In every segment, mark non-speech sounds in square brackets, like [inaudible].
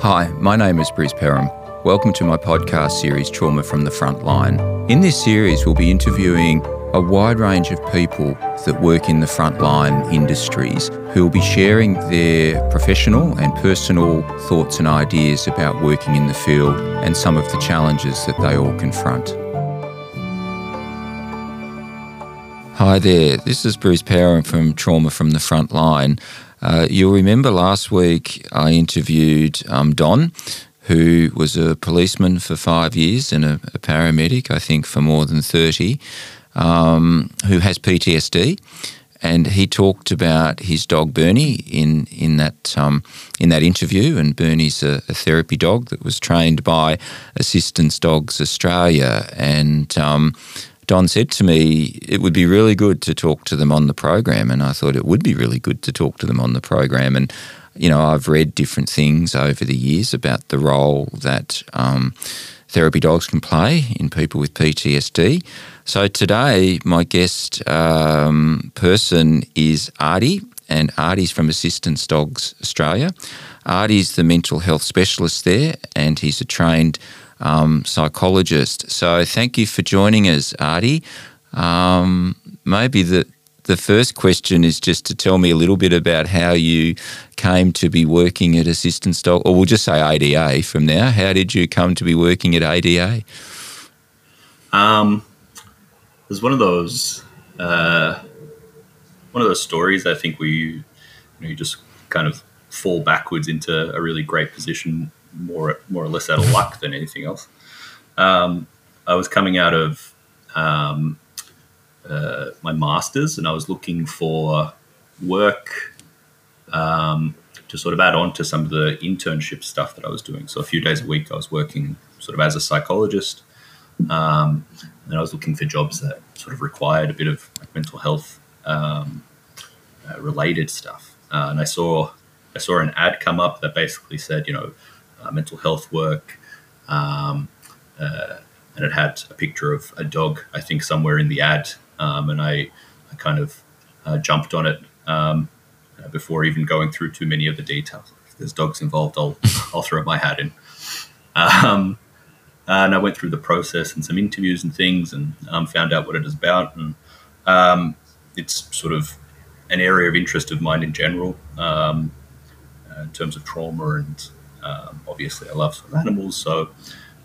Hi, my name is Bruce Perham. Welcome to my podcast series, Trauma from the Front Line. In this series, we'll be interviewing a wide range of people that work in the frontline industries who will be sharing their professional and personal thoughts and ideas about working in the field and some of the challenges that they all confront. Hi there, this is Bruce Perham from Trauma from the Front Line. Uh, you'll remember last week I interviewed um, Don, who was a policeman for five years and a, a paramedic, I think, for more than 30 um, who has PTSD, and he talked about his dog Bernie in in that um, in that interview. And Bernie's a, a, therapy dog that was trained by Assistance Dogs Australia. And um, Don said to me, it would be really good to talk to them on the program, and I thought it would be really good to talk to them on the program. And you know, I've read different things over the years about the role that um, therapy dogs can play in people with PTSD. So today, my guest um, person is Adi, and Adi's from Assistance Dogs Australia. Adi's the mental health specialist there, and he's a trained um, psychologist. So thank you for joining us, Adi. Um, maybe the the first question is just to tell me a little bit about how you came to be working at Assistance Dog, or we'll just say ADA from now. How did you come to be working at ADA? Um, it was one of those uh, one of those stories. I think we you, know, you just kind of fall backwards into a really great position, more more or less out of luck than anything else. Um, I was coming out of um, uh, my masters, and I was looking for work um, to sort of add on to some of the internship stuff that I was doing. So a few days a week, I was working sort of as a psychologist, um, and I was looking for jobs that sort of required a bit of like mental health um, uh, related stuff. Uh, and I saw I saw an ad come up that basically said, you know, mental health work. Um, uh, and it had a picture of a dog, I think, somewhere in the ad um, and I, I, kind of uh, jumped on it um, uh, before even going through too many of the details. If there's dogs involved, I'll [laughs] I'll throw my hat in. Um, and I went through the process and some interviews and things, and um, found out what it is about. And um, it's sort of an area of interest of mine in general, um, uh, in terms of trauma, and obviously I love some animals, so.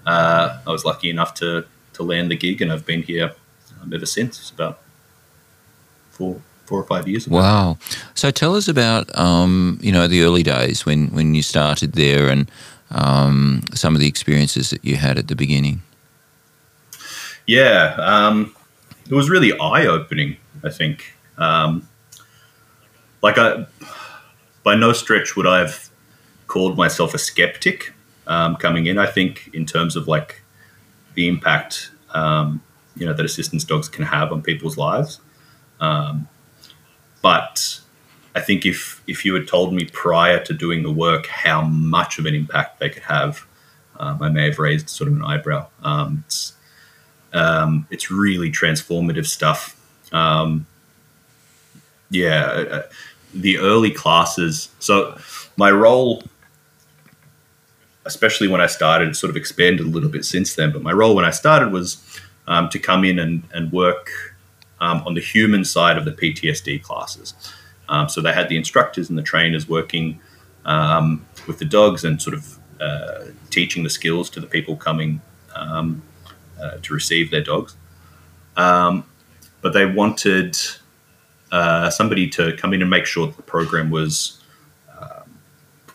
Uh, I was lucky enough to to land the gig, and I've been here um, ever since. It's about four four or five years ago. Wow! So tell us about um, you know the early days when when you started there and um, some of the experiences that you had at the beginning. Yeah, um, it was really eye opening. I think, um, like I, by no stretch would I have called myself a skeptic um, coming in. I think in terms of like the impact um, you know that assistance dogs can have on people's lives. Um, but I think if if you had told me prior to doing the work how much of an impact they could have, um, I may have raised sort of an eyebrow. Um, it's um, it's really transformative stuff. Um, yeah, uh, uh, the early classes. So my role, especially when I started, it sort of expanded a little bit since then. But my role when I started was um, to come in and, and work um, on the human side of the PTSD classes. Um, so they had the instructors and the trainers working um, with the dogs and sort of uh, teaching the skills to the people coming um, uh, to receive their dogs. Um, but they wanted uh, somebody to come in and make sure that the program was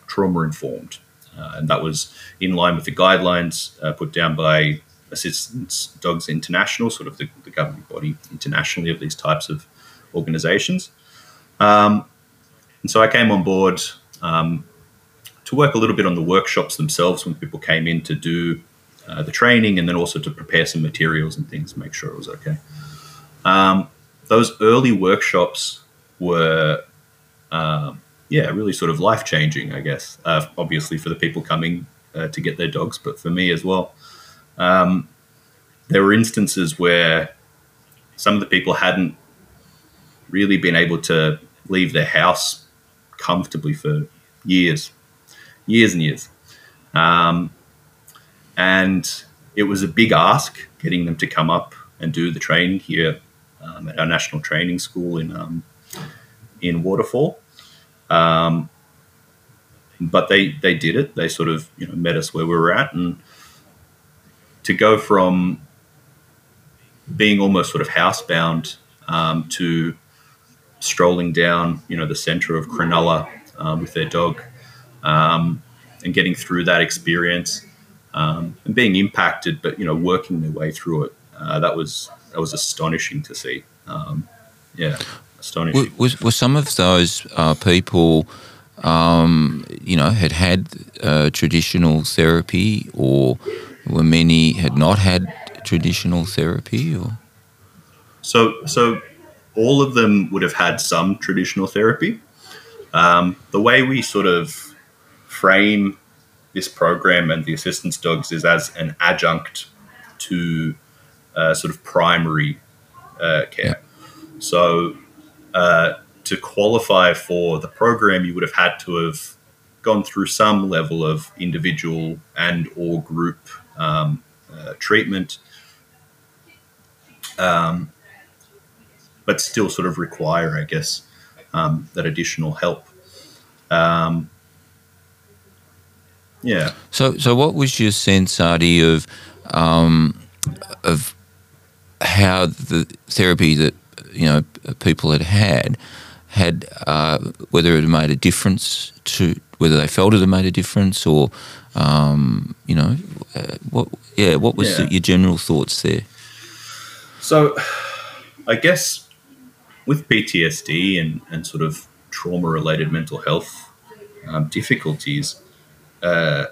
trauma informed. Uh, and that was in line with the guidelines uh, put down by Assistance Dogs International, sort of the, the governing body internationally of these types of organizations. Um, and so I came on board um, to work a little bit on the workshops themselves when people came in to do uh, the training and then also to prepare some materials and things, make sure it was okay. Um, those early workshops were, um, yeah, really sort of life changing, I guess. Uh, obviously for the people coming uh, to get their dogs, but for me as well. Um, there were instances where some of the people hadn't really been able to leave their house comfortably for years, years and years. Um, and it was a big ask getting them to come up and do the training here um, at our national training school in um, in Waterfall. Um, but they they did it. They sort of you know met us where we were at, and to go from being almost sort of housebound um, to strolling down you know the centre of Cronulla um, with their dog um, and getting through that experience um, and being impacted, but you know working their way through it. Uh, that was that was astonishing to see. Um, yeah, astonishing. Was, were some of those uh, people? um, you know, had had uh, traditional therapy, or were many had not had traditional therapy, or so so all of them would have had some traditional therapy. Um, the way we sort of frame this program and the assistance dogs is as an adjunct to uh, sort of primary uh, care. Yeah. So uh, to qualify for the program, you would have had to have gone through some level of individual and or group um, uh, treatment, um, but still sort of require, I guess, um, that additional help. Um, yeah. So, so what was your sense, Adi, of um, of how the therapy that you know people had had had uh, whether it had made a difference to whether they felt it had made a difference or um, you know uh, what yeah what was yeah. The, your general thoughts there so i guess with ptsd and, and sort of trauma related mental health um, difficulties uh,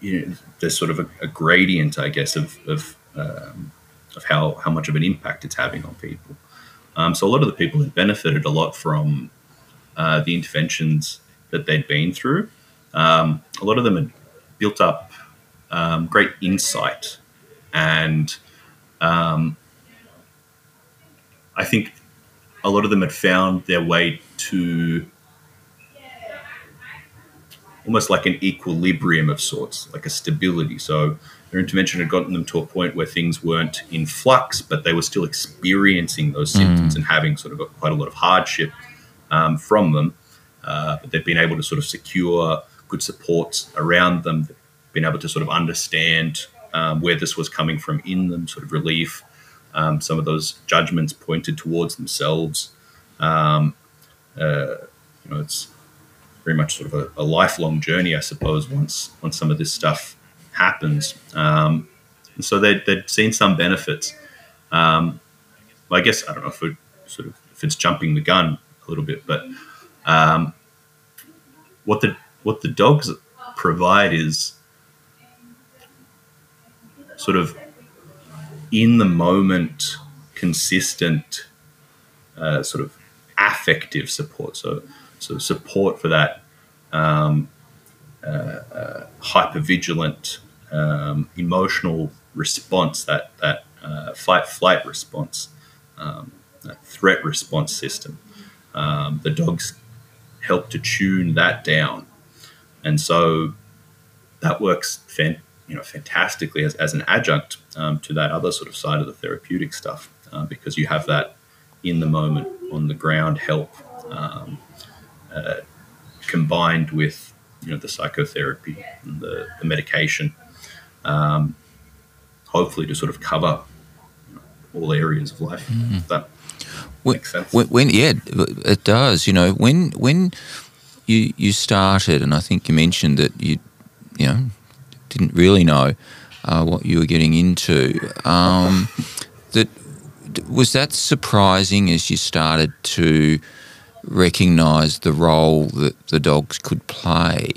you know, there's sort of a, a, gradient i guess of of, um, of how, how much of an impact it's having on people um, so a lot of the people had benefited a lot from uh, the interventions that they'd been through. Um, a lot of them had built up um, great insight, and um, I think a lot of them had found their way to almost like an equilibrium of sorts, like a stability. So their intervention had gotten them to a point where things weren't in flux, but they were still experiencing those symptoms mm. and having sort of a, quite a lot of hardship um, from them. Uh, but they've been able to sort of secure good supports around them, been able to sort of understand um, where this was coming from in them, sort of relief. Um, some of those judgments pointed towards themselves. Um, uh, you know, it's very much sort of a, a lifelong journey, I suppose. Once once some of this stuff happens. Um, so they'd, they'd, seen some benefits. Um, I guess I don't know if it sort of if it's jumping the gun a little bit, but um, what the what the dogs provide is sort of in the moment, consistent, uh, sort of affective support. So, so support for that um, uh, uh, hyper vigilant um, emotional response, that that uh, fight flight response, um, that threat response system. Um, the dogs help to tune that down, and so that works fan, you know fantastically as, as an adjunct um, to that other sort of side of the therapeutic stuff uh, because you have that in the moment on the ground help um, uh, combined with you know the psychotherapy and the, the medication um, hopefully to sort of cover all areas of life. Mm. That when, makes sense. When, when, yeah, it does. You know, when when you you started, and I think you mentioned that you you know didn't really know uh, what you were getting into. Um, [laughs] that was that surprising as you started to recognise the role that the dogs could play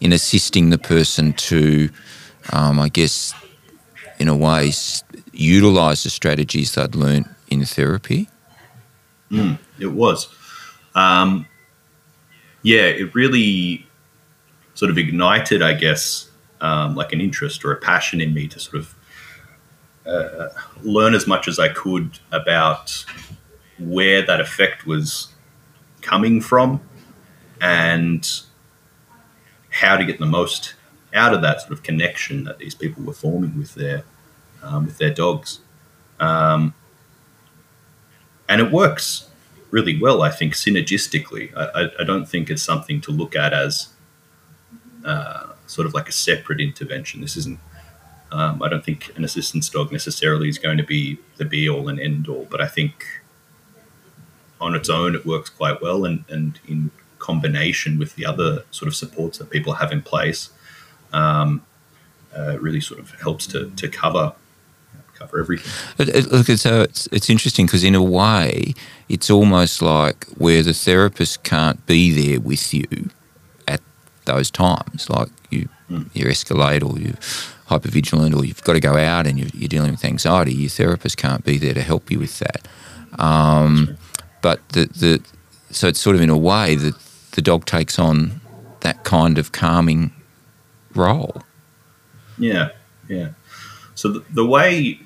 in assisting the person to um, I guess, in a way, utilize the strategies I'd learned in therapy? Mm, it was. Um, yeah, it really sort of ignited, I guess, um, like an interest or a passion in me to sort of uh, learn as much as I could about where that effect was coming from and how to get the most out of that sort of connection that these people were forming with their um, with their dogs, um, and it works really well. I think synergistically. I, I, I, don't think it's something to look at as uh, sort of like a separate intervention. This isn't. Um, I don't think an assistance dog necessarily is going to be the be all and end all, but I think on its own it works quite well, and, and in combination with the other sort of supports that people have in place, um, uh, really sort of helps to, to cover cover everything. It, it, look, it's, uh, it's, it's interesting because in a way, it's almost like where the therapist can't be there with you at those times, like you mm. you escalate or you hypervigilant or you've got to go out and you're, you're, dealing with anxiety. Your therapist can't be there to help you with that. Um. But the the so it's sort of in a way that the dog takes on that kind of calming role. Yeah, yeah. So the, the way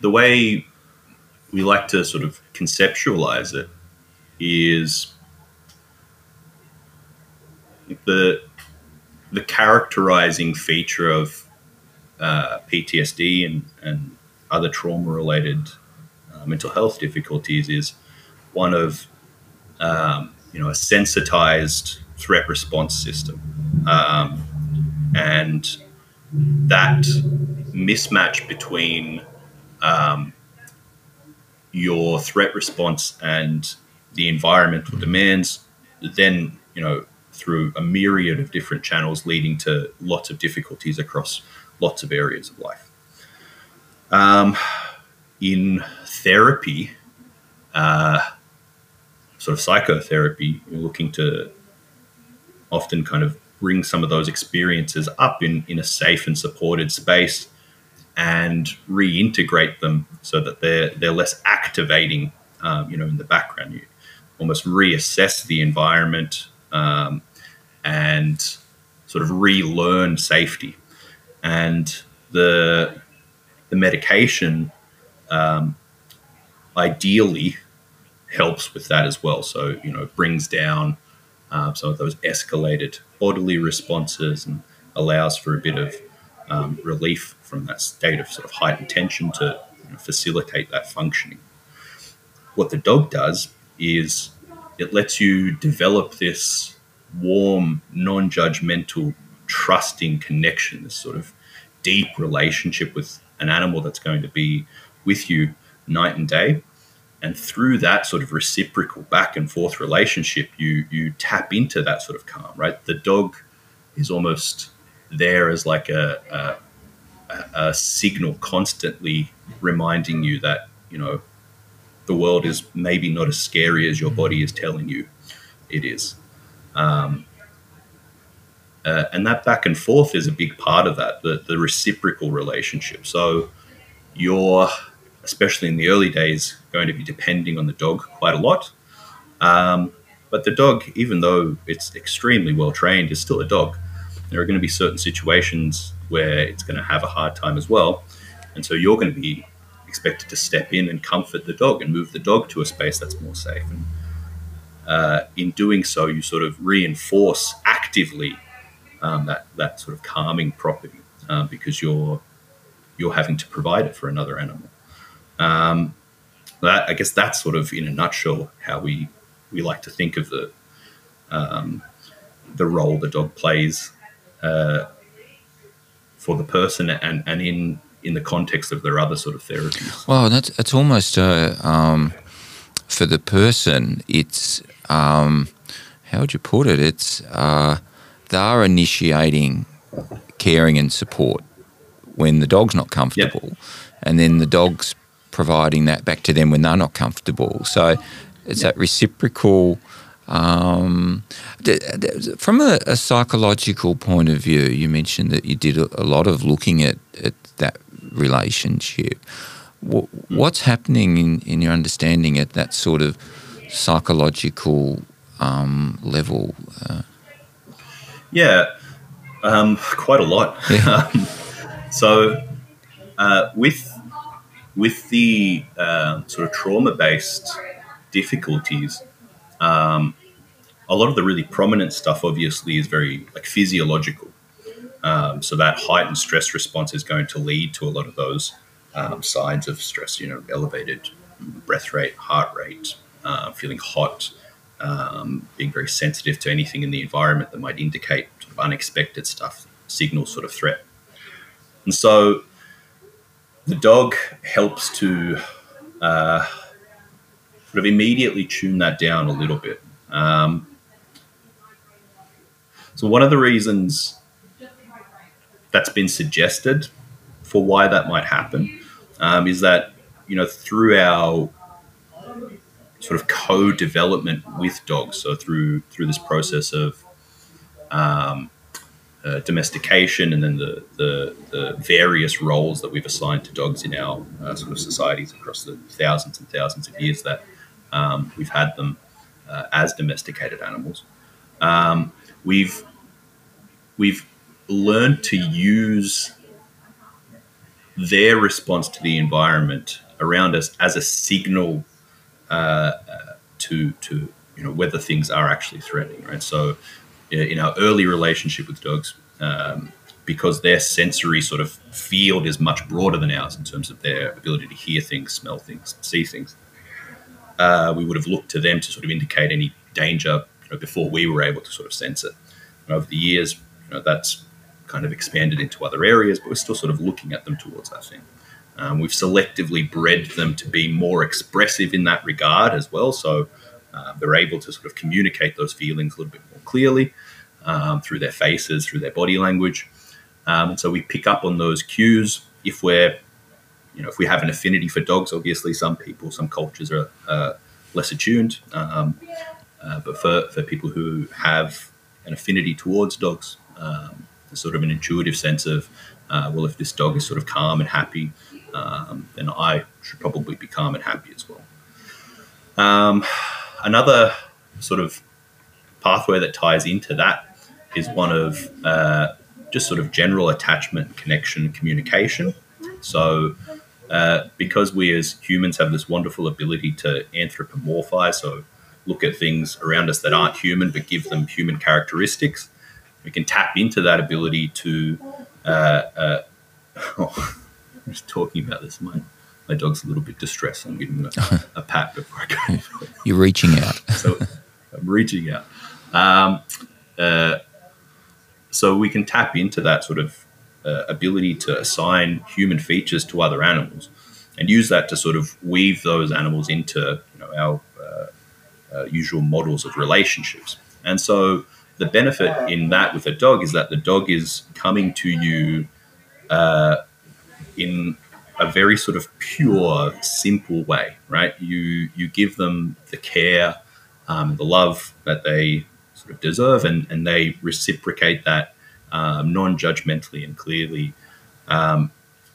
the way we like to sort of conceptualize it is the the characterizing feature of uh, PTSD and, and other trauma related uh, mental health difficulties is one of um, you know a sensitized threat response system, um, and that mismatch between um, your threat response and the environmental demands, then you know through a myriad of different channels, leading to lots of difficulties across lots of areas of life. Um, in therapy, uh, sort of psychotherapy, you're looking to often kind of bring some of those experiences up in, in a safe and supported space and reintegrate them so that they're they're less activating, um, you know, in the background. You almost reassess the environment um, and sort of relearn safety. And the the medication um, ideally helps with that as well. So you know, brings down uh, some of those escalated bodily responses and allows for a bit of um, relief from that state of sort of heightened tension to you know, facilitate that functioning. What the dog does is it lets you develop this warm, non judgmental, trusting connection, this sort of deep relationship with an animal that's going to be with you night and day. And through that sort of reciprocal back and forth relationship, you you tap into that sort of calm, right? The dog is almost there as like a, a, a signal constantly reminding you that, you know, the world is maybe not as scary as your body is telling you it is. Um, uh, and that back and forth is a big part of that, the, the reciprocal relationship. So you're, especially in the early days, going to be depending on the dog quite a lot. Um, but the dog, even though it's extremely well trained, is still a dog. There are going to be certain situations where it's going to have a hard time as well. And so you're going to be expected to step in and comfort the dog and move the dog to a space that's more safe. And uh, in doing so, you sort of reinforce actively um, that that sort of calming property um, because you're you're having to provide it for another animal. Um, that I guess that's sort of in a nutshell how we we like to think of the um, the role the dog plays uh, for the person and and in in the context of their other sort of therapies. Well, that's it's almost uh, um, for the person. It's um, how would you put it? It's uh, they're initiating caring and support when the dog's not comfortable, yep. and then the dog's providing that back to them when they're not comfortable. So it's that reciprocal. Um, from a, a, psychological point of view, you mentioned that you did a, a lot of looking at, at that relationship. What, hmm. what's happening in, in your understanding at that sort of psychological um, level? Uh, yeah, um, [laughs] quite a lot. Yeah. [laughs] So, uh, with with the uh, sort of trauma based difficulties, um, a lot of the really prominent stuff, obviously, is very like physiological. Um, so that heightened stress response is going to lead to a lot of those um, signs of stress. You know, elevated breath rate, heart rate, uh, feeling hot, um, being very sensitive to anything in the environment that might indicate sort of unexpected stuff, signal sort of threat. And so the dog helps to uh, sort of immediately tune that down a little bit. Um, so one of the reasons that's been suggested for why that might happen um, is that you know through our sort of co-development with dogs, so through through this process of um, uh, domestication and then the, the, the various roles that we've assigned to dogs in our uh, sort of societies across the thousands and thousands of years that um, we've had them uh, as domesticated animals. Um, we've we've learned to use their response to the environment around us as a signal uh, uh, to to you know whether things are actually threatening, right? So in our early relationship with dogs, um, because their sensory sort of field is much broader than ours in terms of their ability to hear things, smell things, see things. Uh, we would have looked to them to sort of indicate any danger you know, before we were able to sort of sense it. And over the years, you know, that's kind of expanded into other areas, but we're still sort of looking at them towards that thing. Um, we've selectively bred them to be more expressive in that regard as well. So uh, they're able to sort of communicate those feelings a little bit clearly um, through their faces, through their body language. Um, and so we pick up on those cues if we're, you know, if we have an affinity for dogs. Obviously, some people, some cultures are uh, less attuned. Um, uh, but for, for people who have an affinity towards dogs, um, sort of an intuitive sense of, uh, well, if this dog is sort of calm and happy, um, then I should probably be calm and happy as well. Um, another sort of pathway that ties into that is one of uh, just sort of general attachment, connection, communication. So, uh, because we as humans have this wonderful ability to anthropomorphize, so look at things around us that aren't human but give them human characteristics, we can tap into that ability to. Uh, uh [laughs] oh, I'm just talking about this. My my dog's a little bit distressed. I'm giving him a, a pat before I go. [laughs] You're reaching out. so I'm reaching out. Um, uh, so we can tap into that sort of uh, ability to assign human features to other animals, and use that to sort of weave those animals into you know our uh, uh usual models of relationships. And so the benefit in that with a dog is that the dog is coming to you uh, in a very sort of pure, simple way, right? You you give them the care, um, the love that they sort of deserve, and and they reciprocate that um, non-judgmentally and clearly, um,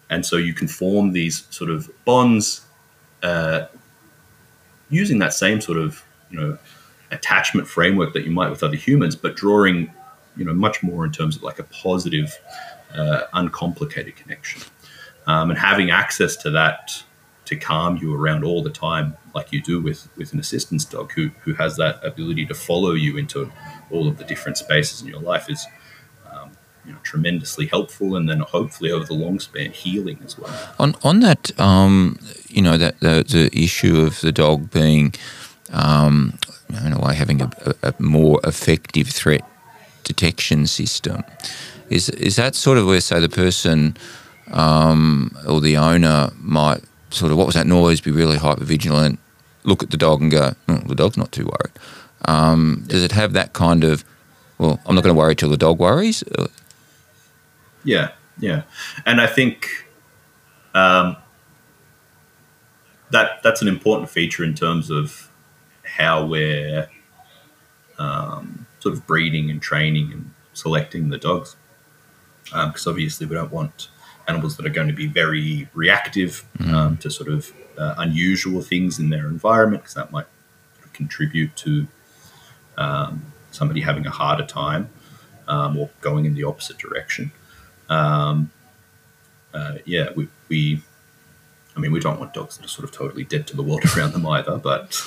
and so you can form these sort of bonds uh, using that same sort of you know attachment framework that you might with other humans, but drawing you know much more in terms of like a positive, uh, uncomplicated connection. Um, and having access to that to calm you around all the time, like you do with with an assistance dog who who has that ability to follow you into all of the different spaces in your life is. Um, you know, tremendously helpful, and then hopefully over the long span, healing as well. On on that, um, you know, that the, the issue of the dog being, um, in a way, having a, a, more effective threat detection system, is is that sort of where, say, the person um, or the owner might sort of, what was that noise, be really hyper vigilant, look at the dog and go, oh, the dog's not too worried. Um, does it have that kind of, well, I'm not going to worry till the dog worries? Yeah, yeah. And I think um, that that's an important feature in terms of how we're um, sort of breeding and training and selecting the dogs. Because um, obviously we don't want animals that are going to be very reactive mm. um, to sort of uh, unusual things in their environment because that might contribute to um, somebody having a harder time um, or going in the opposite direction. Um, uh, yeah, we, we, I mean, we don't want dogs that are sort of totally dead to the world [laughs] around them either, but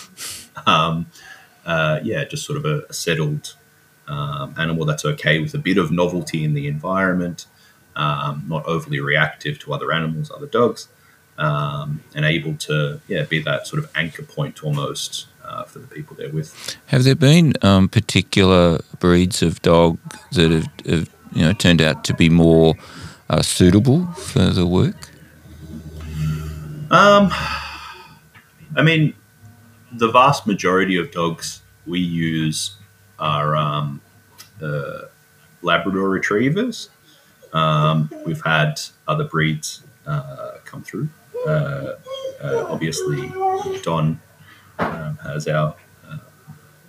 um, uh, yeah, just sort of a, a settled um, animal that's okay with a bit of novelty in the environment, um, not overly reactive to other animals, other dogs, um, and able to yeah be that sort of anchor point almost uh, for the people they're with. Have there been um, particular breeds of dog that have, have, you know turned out to be more uh, suitable for the work? Um, I mean, the vast majority of dogs we use are um, uh, Labrador Retrievers. Um, we've had other breeds uh, come through. Uh, uh obviously, Don um, has our uh,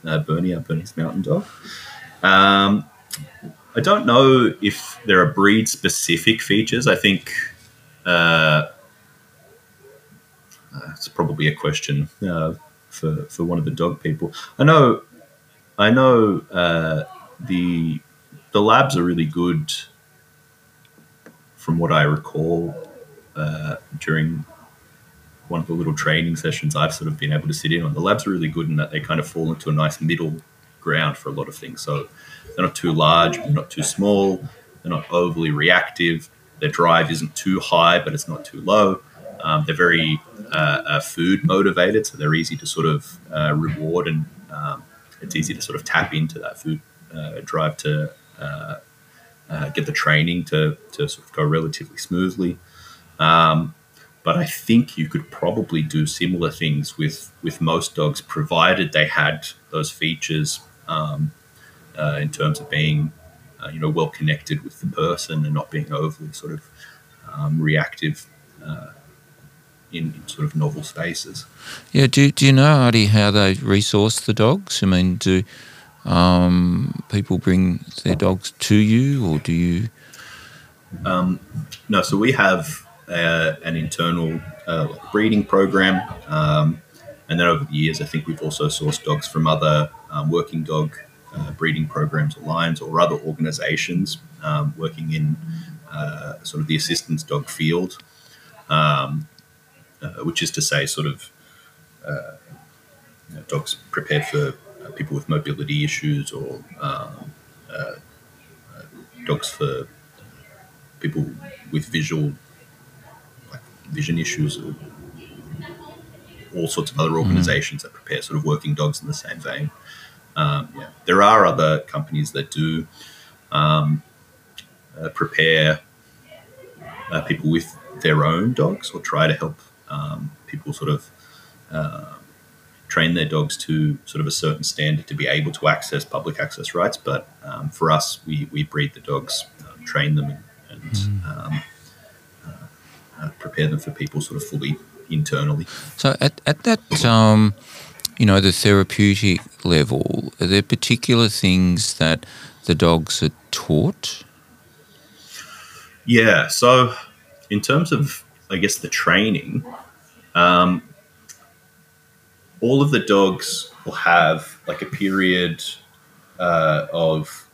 uh, Bernie, our Bernese Mountain Dog. Um, I don't know if there are breed specific features. I think it's probably a question for for one of the dog people. I know, I know uh, the the labs are really good. From what I recall, uh, during one of the little training sessions I've sort of been able to sit in on, the labs are really good in that they kind of fall into a nice middle ground for a lot of things. So they're not too large, but not too small. They're not overly reactive. Their drive isn't too high, but it's not too low. Um, they're very uh, uh, food motivated, so they're easy to sort of uh, reward, and um, it's easy to sort of tap into that food uh, drive to uh, uh, get the training to to sort of go relatively smoothly. Um, but I think you could probably do similar things with with most dogs, provided they had those features um, in terms of being, you know, well connected with the person and not being overly sort of um, reactive in, in, sort of novel spaces. Yeah, do, do you know, Adi, how they resource the dogs? I mean, do um, people bring their dogs to you or do you? Um, no, so we have uh, an internal uh, breeding program. Um, and then over the years, I think we've also sourced dogs from other um, working dog uh, breeding programs or lines or other organizations um, working in uh, sort of the assistance dog field. Um, uh, which is to say, sort of uh, you know, dogs prepared for uh, people with mobility issues or um, uh, uh, dogs for people with visual like vision issues or all sorts of other mm-hmm. organizations mm. that prepare sort of working dogs in the same vein. Um, yeah. There are other companies that do um, uh, prepare uh, people with their own dogs or try to help um, people sort of uh, train their dogs to sort of a certain standard to be able to access public access rights. But um, for us, we, we breed the dogs, uh, train them, and, and mm. um, uh, uh, prepare them for people sort of fully internally. So at, at that, um, you know, the therapeutic level, are there particular things that the dogs are taught? Yeah. So in terms of I guess the training, um, all of the dogs will have like a period uh, of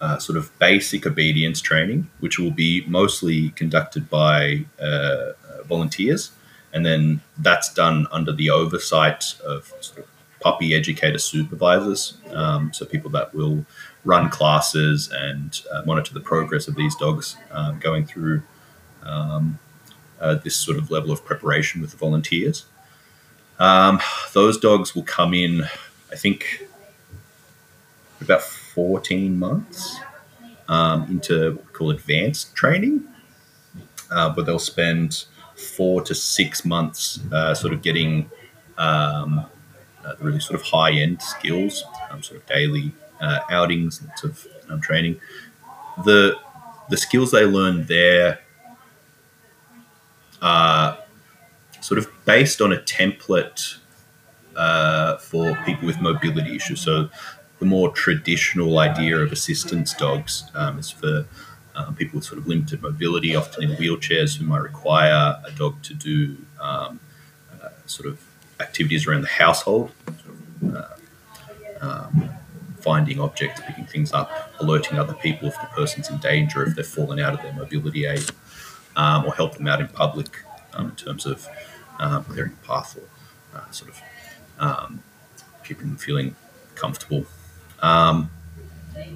uh, sort of basic obedience training, which will be mostly conducted by uh, uh volunteers, and then that's done under the oversight of sort of puppy educator supervisors, um, so people that will run classes and uh, monitor the progress of these dogs um, going through um, uh, this sort of level of preparation with the volunteers. Um, those dogs will come in, I think, about 14 months um, into what we call advanced training, uh, where they'll spend four to six months uh, sort of getting um, uh, really sort of high end skills, um, sort of daily uh, outings, of um, training. The the skills they learn there are sort of based on a template uh, for people with mobility issues. So the more traditional idea of assistance dogs um, is for um, people with sort of limited mobility, often in wheelchairs, who might require a dog to do um, uh, sort of activities around the household, um, finding objects, picking things up, alerting other people if the person's in danger, if they've fallen out of their mobility aid um, or help them out in public um, in terms of um, clearing a path or uh, sort of um, keeping them feeling comfortable. Um,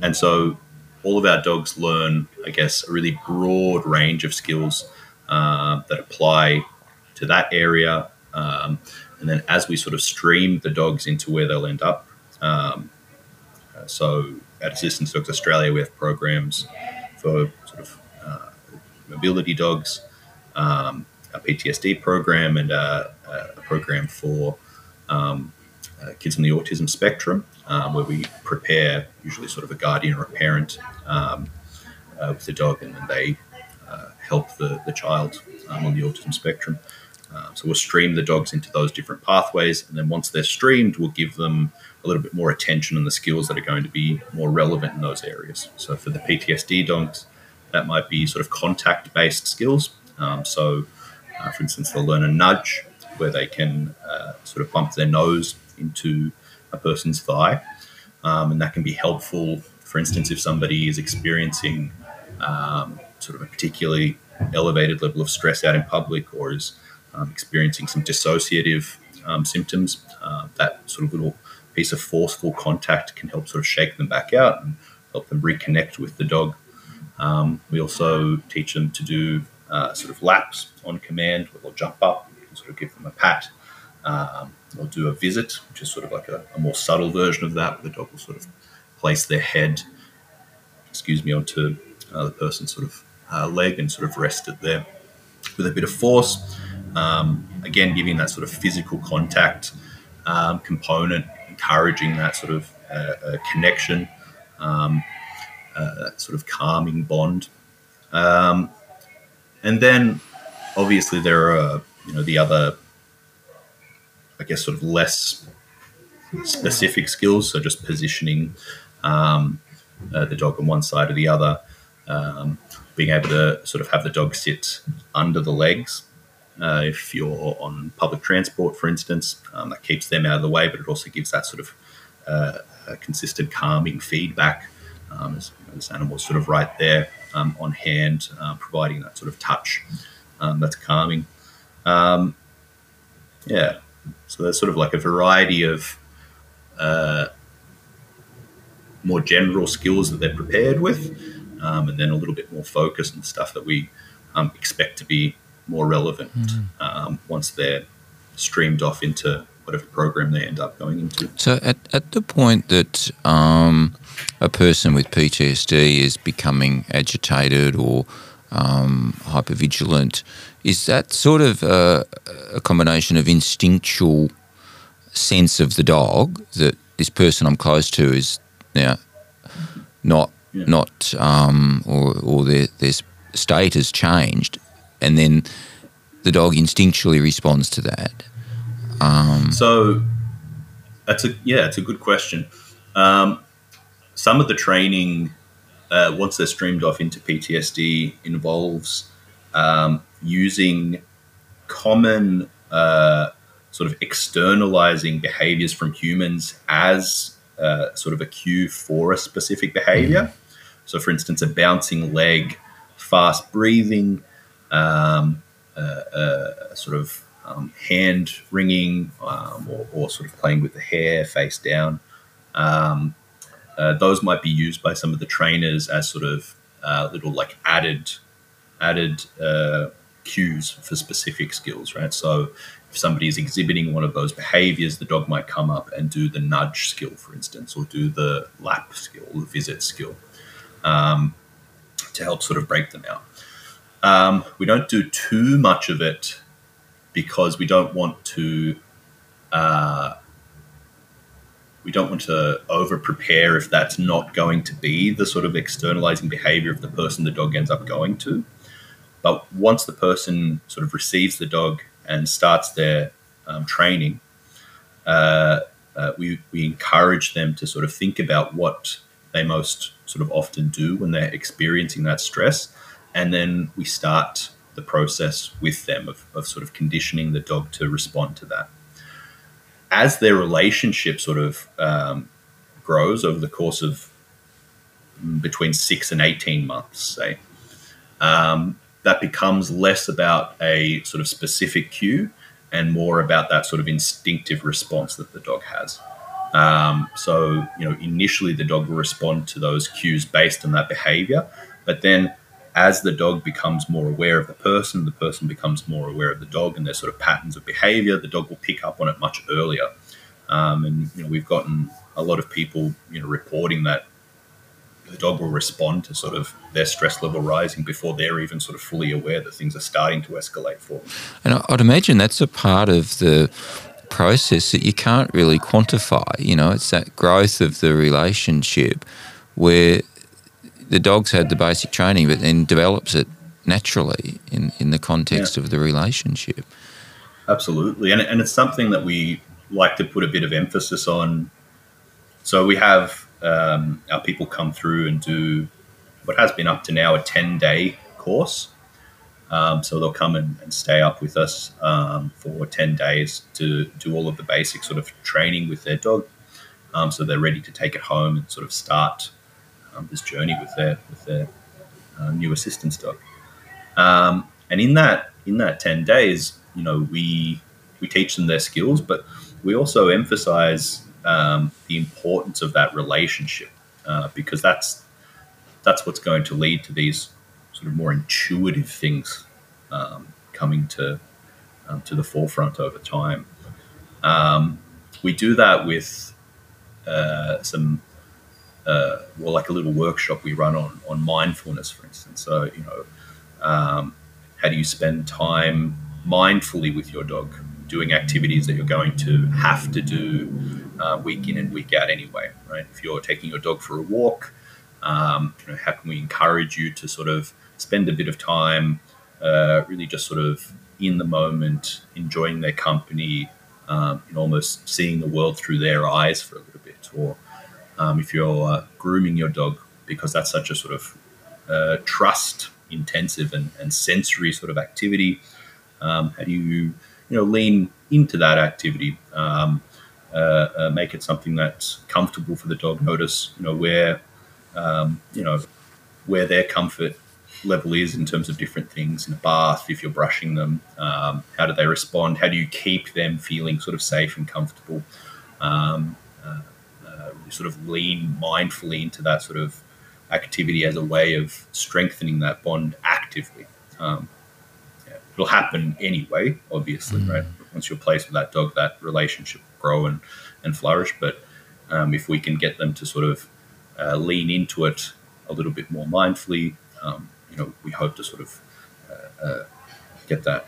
and so all of our dogs learn, I guess, a really broad range of skills uh, that apply to that area. Um, and then as we sort of stream the dogs into where they'll end up, um, uh, so at Assistance Dogs Australia, we have programs for sort of uh, mobility dogs, um, a PTSD program, and a, a program for um, uh, kids on the autism spectrum, um, where we prepare usually sort of a guardian or a parent um, uh, with the dog, and then they uh, help the, the child um, on the autism spectrum. Uh, so we'll stream the dogs into those different pathways, and then once they're streamed, we'll give them a little bit more attention and the skills that are going to be more relevant in those areas. So for the PTSD dogs, that might be sort of contact-based skills. Um, so, uh, for instance, they'll learn a nudge where they can uh, sort of bump their nose into a person's thigh, um, and that can be helpful. For instance, if somebody is experiencing um, sort of a particularly elevated level of stress out in public or is um, experiencing some dissociative um, symptoms, uh, that sort of little piece of forceful contact can help sort of shake them back out and help them reconnect with the dog. Um, we also teach them to do uh, sort of laps on command where they'll jump up and sort of give them a pat. Um, they'll do a visit, which is sort of like a, a, more subtle version of that, where the dog will sort of place their head, excuse me, onto uh, the person's sort of uh, leg and sort of rest it there with a bit of force. Um, again, giving that sort of physical contact um, component, encouraging that sort of uh, connection, um, uh, sort of calming bond. And then, obviously, there are you know the other, I guess, sort of less specific skills. So just positioning um, uh, the dog on one side or the other, um, being able to sort of have the dog sit under the legs uh, if you're on public transport, for instance, um, that keeps them out of the way, but it also gives that sort of uh, consistent calming feedback um, as, you animal's sort of right there um, on hand, uh, providing that sort of touch um, that's calming. Um, yeah, so there's sort of like a variety of uh, more general skills that they're prepared with, um, and then a little bit more focus and stuff that we expect to be more relevant mm. um, once they're streamed off into whatever program they end up going into. So, at, at the point that um, a person with PTSD is becoming agitated or um, hypervigilant, is that sort of a, a, combination of instinctual sense of the dog that this person I'm close to is now not yeah. not um, or or their their state has changed, and then the dog instinctually responds to that. Um, so that's a yeah, it's a good question. Um, some of the training, uh, once they're streamed off into PTSD, involves um, using common uh, sort of externalizing behaviors from humans as uh, sort of a cue for a specific behavior. Mm-hmm. So, for instance, a bouncing leg, fast breathing, um, uh, sort of um, hand wringing um, or, or, sort of playing with the hair face down. Um, uh, those might be used by some of the trainers as sort of uh, little like added added uh, cues for specific skills, right? So if somebody is exhibiting one of those behaviors, the dog might come up and do the nudge skill, for instance, or do the lap skill, the visit skill, um, to help sort of break them out. Um, we don't do too much of it because we don't want to. Uh, we don't want to over prepare if that's not going to be the sort of externalizing behavior of the person the dog ends up going to. But once the person sort of receives the dog and starts their um, training, uh, uh, we, we encourage them to sort of think about what they most sort of often do when they're experiencing that stress and then we start the process with them of, of sort of conditioning the dog to respond to that. As their relationship sort of um, grows over the course of between six and 18 months, say, um, that becomes less about a sort of specific cue and more about that sort of instinctive response that the dog has. Um, so, you know, initially the dog will respond to those cues based on that behavior. But then as the dog becomes more aware of the person, the person becomes more aware of the dog and their sort of patterns of behavior, the dog will pick up on it much earlier. Um, and, you know, we've gotten a lot of people, you know, reporting that the dog will respond to sort of their stress level rising before they're even sort of fully aware that things are starting to escalate for them. And I'd imagine that's a part of the process that you can't really quantify. You know, it's that growth of the relationship where the dog's had the basic training, but then develops it naturally in, in the context yeah. of the relationship. Absolutely. And, and it's something that we like to put a bit of emphasis on. So we have um, our people come through and do what has been up to now a 10 day course. Um, so they'll come and, and, stay up with us um, for 10 days to do all of the basic sort of training with their dog. Um, so they're ready to take it home and sort of start um, this journey with their, with their uh, new assistance dog. Um, and in that, in that 10 days, you know, we, we teach them their skills, but we also emphasize um, the importance of that relationship uh, because that's that's what's going to lead to these sort of more intuitive things um, coming to um, to the forefront over time. Um, we do that with uh, some uh, well, like a little workshop we run on on mindfulness, for instance. So you know, um, how do you spend time mindfully with your dog? doing activities that you're going to have to do uh, week in and week out anyway, right? If you're taking your dog for a walk, um, you know, how can we encourage you to sort of spend a bit of time, uh, really just sort of in the moment, enjoying their company, um, and almost seeing the world through their eyes for a little bit, or um, if you're uh, grooming your dog, because that's such a sort of uh, trust intensive and, and sensory sort of activity. Um, how do you you know lean into that activity. Um, uh, uh, make it something that's comfortable for the dog. Notice you know where um, you know where their comfort level is in terms of different things in a bath if you're brushing them um, how do they respond how do you keep them feeling sort of safe and comfortable um, uh, sort of lean mindfully into that sort of activity as a way of strengthening that bond actively um, it'll happen anyway, obviously, mm. right? Once you're placed with that dog, that relationship will grow and, and flourish. But um, if we can get them to sort of uh, lean into it a little bit more mindfully, um, you know, we hope to sort of uh, uh, get that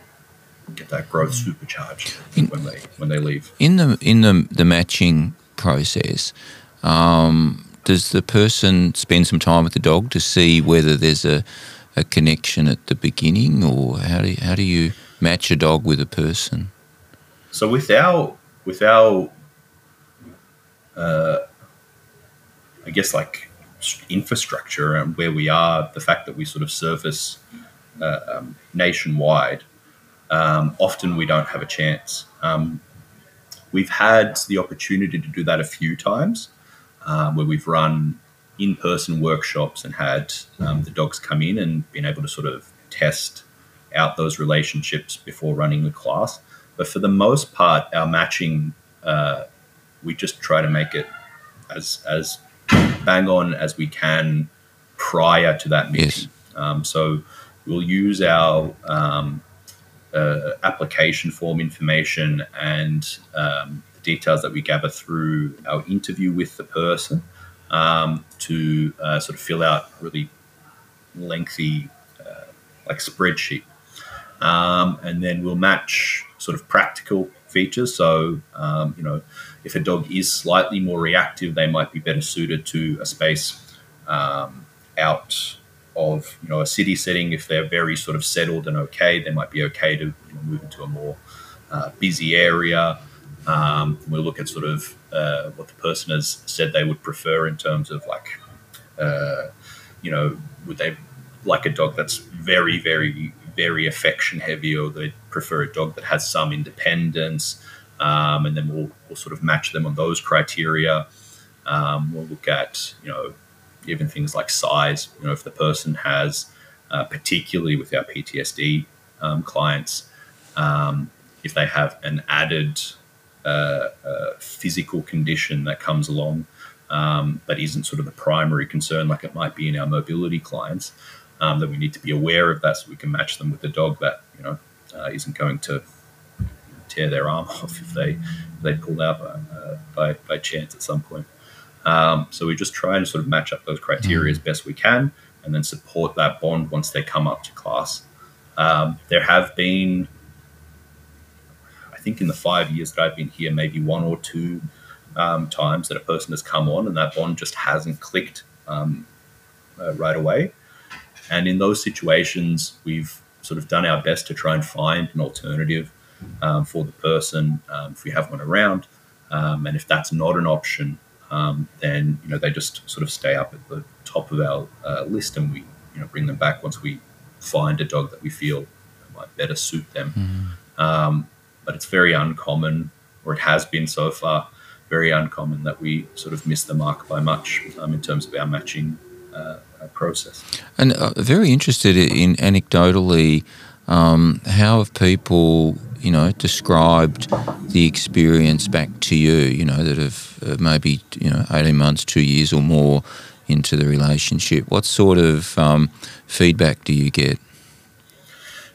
get that growth mm. supercharged in, when they when they leave. In the in the the matching process, um, does the person spend some time with the dog to see whether there's a a connection at the beginning, or how do you, how do you match a dog with a person? So with our with our, uh, I guess like infrastructure and where we are, the fact that we sort of service uh, um, nationwide, um, often we don't have a chance. Um, we've had the opportunity to do that a few times, uh, where we've run in-person workshops and had um, the dogs come in and been able to sort of test out those relationships before running the class. But for the most part, our matching, uh, we just try to make it as as bang on as we can prior to that meeting. Yes. Um, so we'll use our um, uh, application form information and um, details that we gather through our interview with the person um, to uh, sort of fill out really lengthy uh, like spreadsheet. Um, and then we'll match sort of practical features. So, um, you know, if a dog is slightly more reactive, they might be better suited to a space um, out of, you know, a city setting. If they're very sort of settled and okay, they might be okay to you know, move into a more uh, busy area. Um, we'll look at sort of uh, what the person has said they would prefer in terms of like, uh, you know, would they like a dog that's very, very, very affection heavy, or they prefer a dog that has some independence, um, and then we'll, we'll sort of match them on those criteria. Um, we'll look at you know even things like size. You know, if the person has, uh, particularly with our PTSD um, clients, um, if they have an added physical condition that comes along um, that isn't sort of the primary concern like it might be in our mobility clients, um, that we need to be aware of that so we can match them with the dog that you know uh, isn't going to tear their arm [laughs] off if they if they pull out uh, by, by chance at some point. Um, so we just try and sort of match up those criteria as best we can, and then support that bond once they come up to class. Um, there have been, think, in the five years that I've been here, maybe one or two um, times that a person has come on and that bond just hasn't clicked um, uh, right away. And in those situations, we've sort of done our best to try and find an alternative um, for the person um, if we have one around. Um, and if that's not an option, um, then you know they just sort of stay up at the top of our uh, list, and we you know bring them back once we find a dog that we feel might better suit them. Mm. But it's very uncommon, or it has been so far, very uncommon that we sort of miss the mark by much um, in terms of our matching uh, process. And uh, very interested in anecdotally, um, how have people, you know, described the experience back to you, you know, that have uh, maybe, you know, 18 months, two years or more into the relationship? What sort of um, feedback do you get?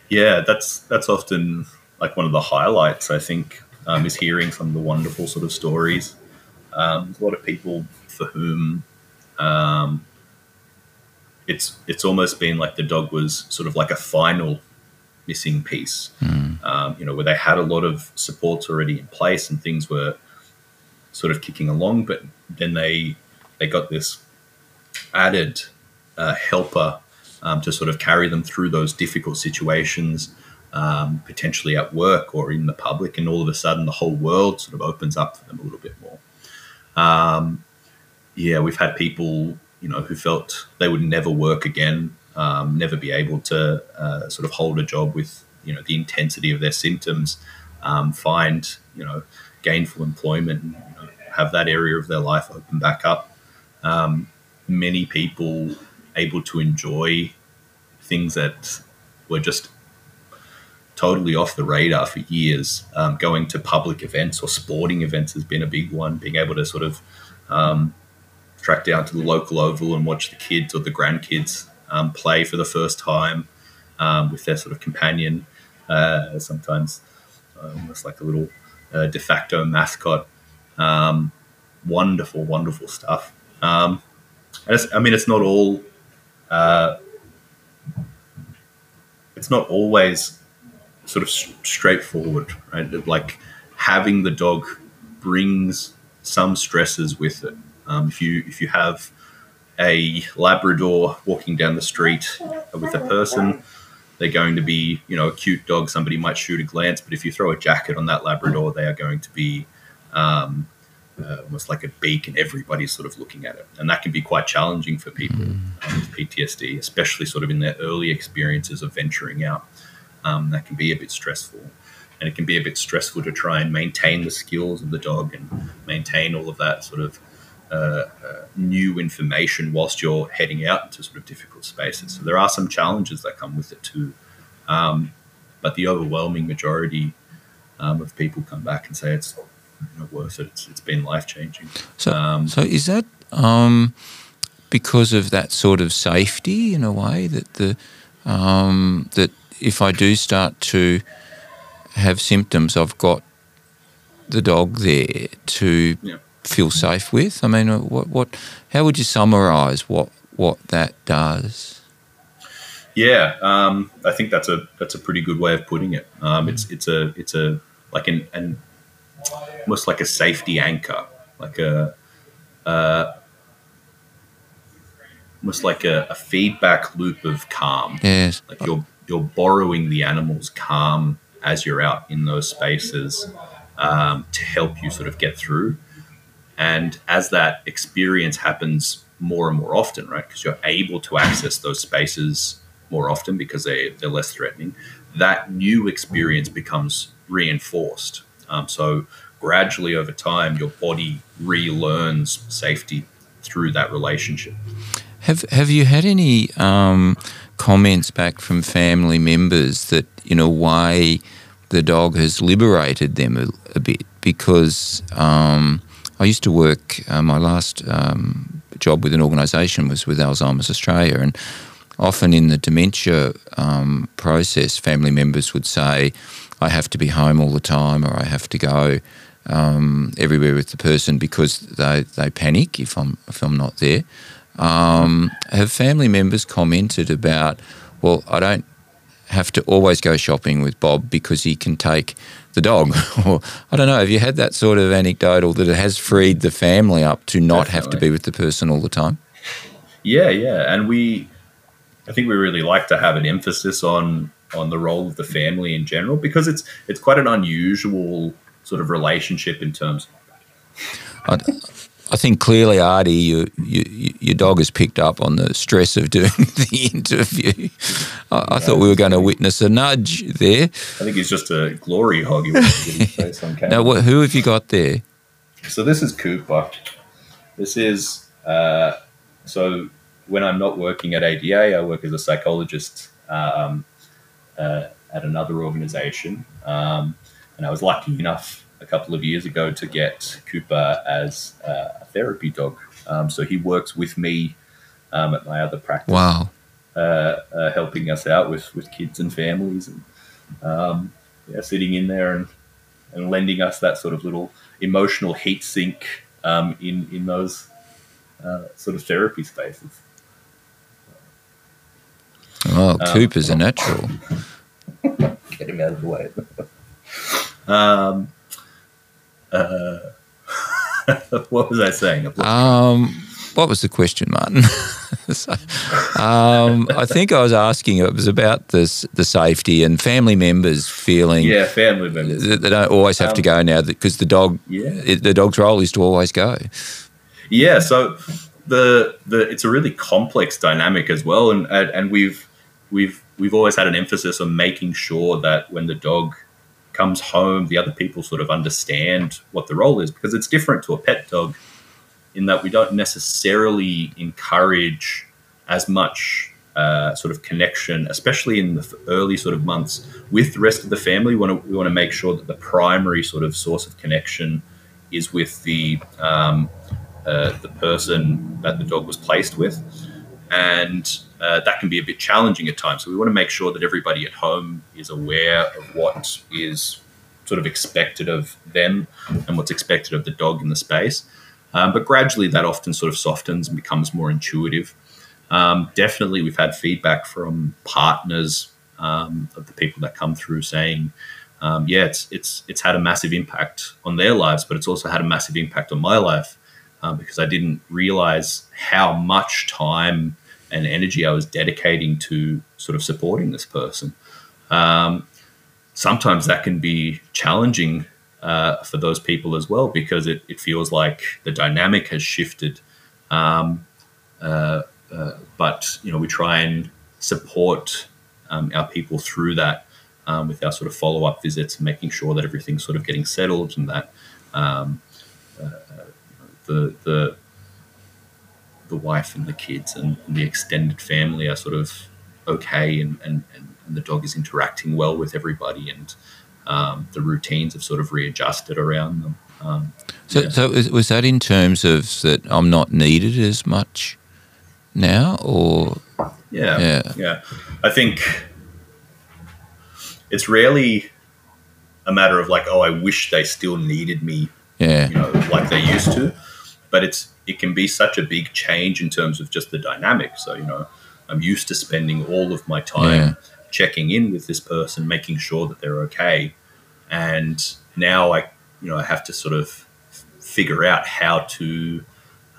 Yeah, that's that's often like one of the highlights. I think um, is hearing some of the wonderful sort of stories. Um, a lot of people for whom um, it's it's almost been like the dog was sort of like a final missing piece. Mm. Um, you know, where they had a lot of supports already in place and things were sort of kicking along, but then they they got this added uh, helper um, to sort of carry them through those difficult situations um, potentially at work or in the public, and all of a sudden the whole world sort of opens up for them a little bit more. Um, yeah, we've had people, you know, who felt they would never work again, um, never be able to uh, sort of hold a job with, you know, the intensity of their symptoms, um, find, you know, gainful employment, and, you know, have that area of their life open back up. Um, many people able to enjoy things that were just totally off the radar for years. Um, going to public events or sporting events has been a big one. Being able to sort of um, track down to the local oval and watch the kids or the grandkids um, play for the first time um, with their sort of companion, uh, sometimes uh, almost like a little uh, de facto mascot. Um, wonderful, wonderful stuff. Um, I mean, it's not all. Uh, it's not always sort of straightforward, right? Like having the dog brings some stresses with it. Um, if you if you have a Labrador walking down the street with a person, they're going to be you know a cute dog. Somebody might shoot a glance, but if you throw a jacket on that Labrador, they are going to be um, uh, almost like a beak, and everybody's sort of looking at it, and that can be quite challenging for people mm. um, with PTSD, especially sort of in their early experiences of venturing out um, that can be a bit stressful. And it can be a bit stressful to try and maintain the skills of the dog and maintain all of that sort of uh, uh, new information whilst you're heading out into sort of difficult spaces. So there are some challenges that come with it too. Um, but the overwhelming majority um, of people come back and say it's you know, worth it. It's, it's been life changing. So, um, so is that um, because of that sort of safety in a way that the um, that if I do start to have symptoms, I've got the dog there to yeah. feel safe with. I mean, what, what, how would you summarise what what that does? Yeah, um, I think that's a that's a pretty good way of putting it. Um, it's it's a it's a like an, an almost like a safety anchor, like a uh, almost like a, a, feedback loop of calm. Yes, like you're you're borrowing the animal's calm as you're out in those spaces um, to help you sort of get through. And as that experience happens more and more often, right, because you're able to access those spaces more often because they, they're less threatening, that new experience becomes reinforced. Um, so gradually over time, your body relearns safety through that relationship. Have Have you had any um, comments back from family members that, in a way, the dog has liberated them a, a bit because um, I used to work. Uh, my last um, job with an organisation was with Alzheimer's Australia, and often in the dementia um, process, family members would say, "I have to be home all the time," or "I have to go." Um, everywhere with the person because they, they panic if I'm if I'm not there. Um, have family members commented about, well, I don't have to always go shopping with Bob because he can take the dog. [laughs] or I don't know. Have you had that sort of anecdotal that it has freed the family up to not Definitely. have to be with the person all the time? Yeah, yeah, and we, I think we really like to have an emphasis on on the role of the family in general because it's it's quite an unusual sort of relationship in terms. I, I think clearly, Adi, you, you, your dog has picked up on the stress of doing [laughs] the interview. I, I thought we were going to witness a nudge there. I think he's just a glory hog. [laughs] now, what, who have you got there? So this is Cooper. This is uh, so when I'm not working at ADA, I work as a psychologist um, uh, at another organisation, um, and I was lucky enough a couple of years ago to get Cooper as uh, a therapy dog. Um, so he works with me um, at my other practice. Wow. Uh, uh, helping us out with, with kids and families and um, yeah, sitting in there and, and lending us that sort of little emotional heat sink um, in, in those uh, sort of therapy spaces. Oh, Cooper's a natural. [laughs] Get him out of the way. [laughs] um, uh, [laughs] what was I saying? Um, what was the question, Martin? [laughs] so, um, I think I was asking. It was about this the safety and family members feeling. Yeah, family members. They don't always have um, to go now because the dog. Yeah. It, the dog's role is to always go. Yeah. So the the it's a really complex dynamic as well, and and we've we've we've always had an emphasis on making sure that when the dog comes home, the other people sort of understand what the role is because it's different to a pet dog in that we don't necessarily encourage as much uh, sort of connection, especially in the early sort of months with the rest of the family. We want to, we make sure that the primary sort of source of connection is with the um, uh, the person that the dog was placed with, and uh, that can be a bit challenging at times. So we want to make sure that everybody at home is aware of what is sort of expected of them and what's expected of the dog in the space. Um, but gradually, that often sort of softens and becomes more intuitive. Um, definitely, we've had feedback from partners um, of the people that come through saying, um, "Yeah, it's it's it's had a massive impact on their lives, but it's also had a massive impact on my life um, because I didn't realize how much time." and energy I was dedicating to sort of supporting this person. Um, sometimes that can be challenging uh, for those people as well because it, it, feels like the dynamic has shifted. Um, uh, uh, but you know, we try and support um, our people through that um, with our sort of follow up visits making sure that everything's sort of getting settled and that um, uh, the the the wife and the kids and, and the extended family are sort of okay and, and, and, the dog is interacting well with everybody and um, the routines have sort of readjusted around them. Um, so, yeah. so was that in terms of that I'm not needed as much now, or yeah, yeah, yeah? I think it's rarely a matter of like, oh, I wish they still needed me, yeah, you know, like they used to, but it's it can be such a big change in terms of just the dynamic. So, you know, I'm used to spending all of my time yeah. checking in with this person, making sure that they're okay. And now I, you know, I have to sort of figure out how to,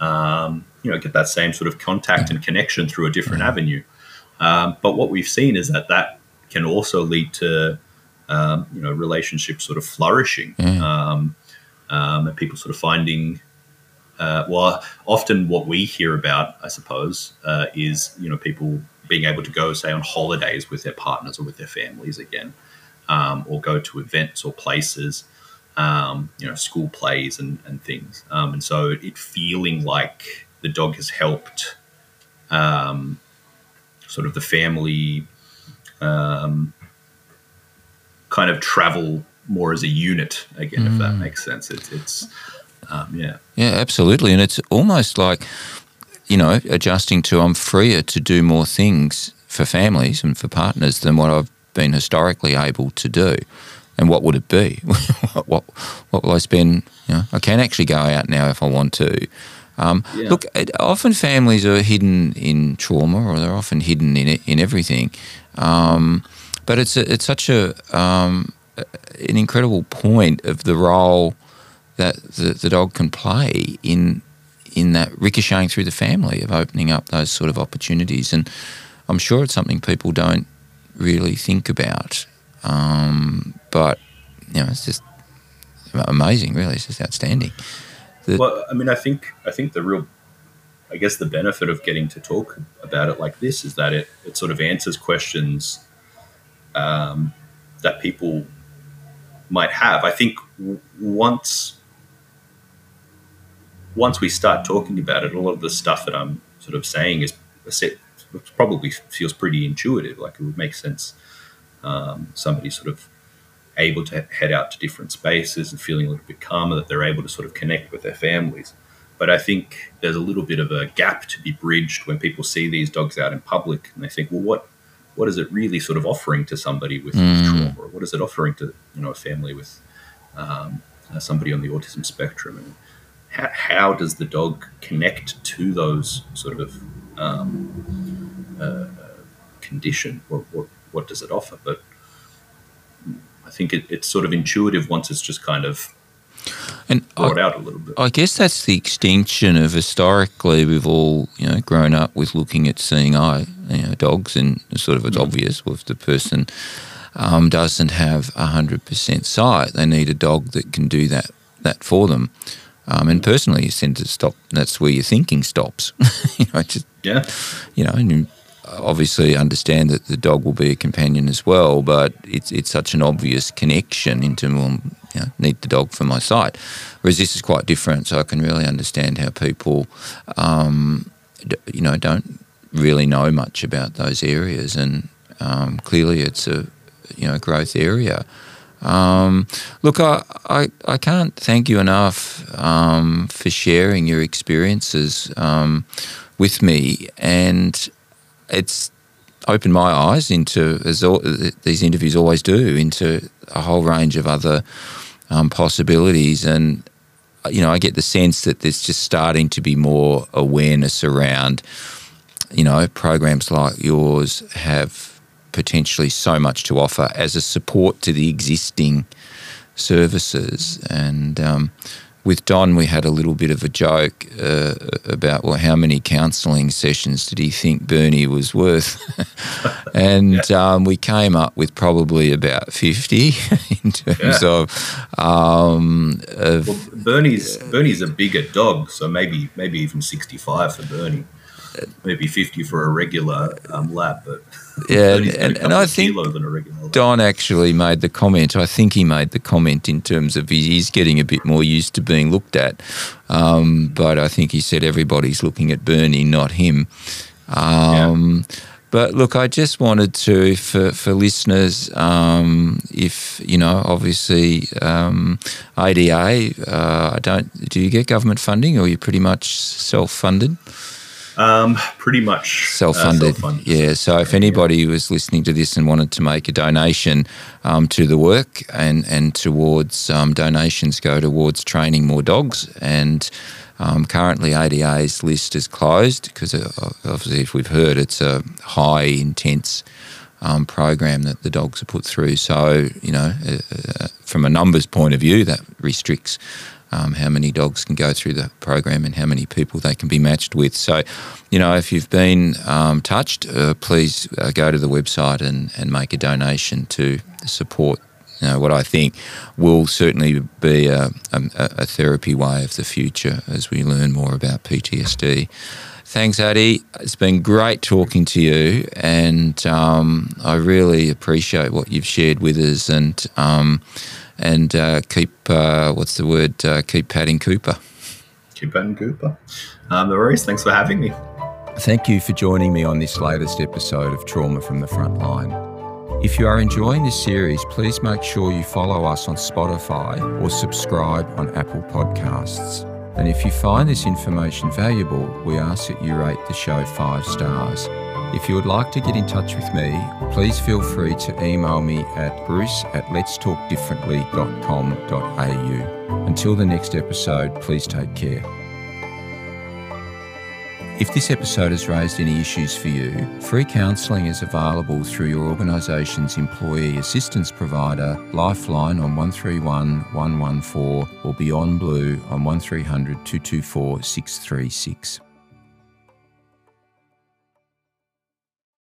um, you know, get that same sort of contact and connection through a different avenue. Um, but what we've seen is that that can also lead to, um, you know, relationships sort of flourishing. Um, um, and people sort of finding uh, well, often what we hear about, I suppose, uh, is you know people being able to go, say, on holidays with their partners or with their families again, um, or go to events or places, um, you know, school plays and, and things. Um, and so it feeling like the dog has helped um, sort of the family um, kind of travel more as a unit again, mm. if that makes sense. It's, it's um, yeah, yeah, absolutely, and it's almost like you know adjusting to I'm freer to do more things for families and for partners than what I've been historically able to do. And what would it be? [laughs] what, what will I spend? You know, I can actually go out now if I want to. Um, yeah. Look, often families are hidden in trauma, or they're often hidden in in everything. Um, but it's a, it's such a um, an incredible point of the role that the, the dog can play in in that ricocheting through the family of opening up those sort of opportunities. And I'm sure it's something people don't really think about. Um, but you know, it's just amazing. Really, it's just outstanding. The, well, I mean, I think I think the real, I guess, the benefit of getting to talk about it like this is that it it sort of answers questions um, that people might have. I think once once we start talking about it, a lot of the stuff that I'm sort of saying is probably feels pretty intuitive. Like it would make sense. Um, somebody sort of able to head out to different spaces and feeling a little bit calmer that they're able to sort of connect with their families. But I think there's a little bit of a gap to be bridged when people see these dogs out in public and they think, well, what what is it really sort of offering to somebody with, mm. trauma, or what is it offering to you know a family with um, uh, somebody on the autism spectrum, and how, how, does the dog connect to those sort of um, uh, condition? What, what what does it offer? But I think it, it's sort of intuitive once it's just kind of and brought I, out a little bit. I guess that's the extension of historically we've all you know grown up with looking at seeing eye you know, dogs and sort of it's mm. obvious if the person um, doesn't have hundred percent sight, they need a dog that can do that that for them. Um, and personally, you tend to stop. That's where your thinking stops. [laughs] you know, just yeah. You know, and obviously understand that the dog will be a companion as well, but it's it's such an obvious connection into well, you know, need the dog for my sight. Whereas this is quite different, so I can really understand how people, um, you know, don't really know much about those areas, and um, clearly it's a you know growth area. Um, look, I, I, I can't thank you enough um, for sharing your experiences um, with me, and it's opened my eyes into, as all, these interviews always do, into a whole range of other um, possibilities. And, you know, I get the sense that there's just starting to be more awareness around, you know, programs like yours have potentially so much to offer as a support to the existing services. And, um, with Don, we had a little bit of a joke uh, about well, how many counselling sessions did he think Bernie was worth? [laughs] and yeah. um, we came up with probably about fifty [laughs] in terms yeah. of. Um, of well, Bernie's Bernie's a bigger dog, so maybe maybe even sixty-five for Bernie maybe 50 for a regular um, lap, but [laughs] yeah, and, and, and I think Don actually made the comment. I think he made the comment in terms of he's getting a bit more used to being looked at, um, but I think he said everybody's looking at Bernie, not him. Um, yeah. But look, I just wanted to, for, for listeners, um, if, you know, obviously um, ADA, uh, I don't, do you get government funding or are you pretty much self funded? Um, pretty much self-funded. Uh, self-funded. Yeah. So if anybody yeah. was listening to this and wanted to make a donation um, to the work and and towards um, donations go towards training more dogs and. Um, currently, ADA's list is closed because, uh, obviously, if we've heard, it's a high intense um, program that the dogs are put through. So, you know, uh, uh, from a numbers point of view, that restricts um, how many dogs can go through the program and how many people they can be matched with. So, you know, if you've been um, touched, uh, please uh, go to the website and, and make a donation to support. You know, what I think will certainly be a, a, a therapy way of the future as we learn more about PTSD. Thanks, Adi. It's been great talking to you, and um, I really appreciate what you've shared with us. And um, and uh, keep uh, what's the word? Uh, keep patting Cooper. Keep patting Cooper. Um, no worries. Thanks for having me. Thank you for joining me on this latest episode of Trauma from the Front Line. If you are enjoying this series, please make sure you follow us on Spotify or subscribe on Apple Podcasts. And if you find this information valuable, we ask that you rate the show five stars. If you would like to get in touch with me, please feel free to email me at bruce at letstalkdifferently.com.au. Until the next episode, please take care. If this episode has raised any issues for you, free counselling is available through your organisation's employee assistance provider, Lifeline on 131 114 or Beyond Blue on 1300 224 636.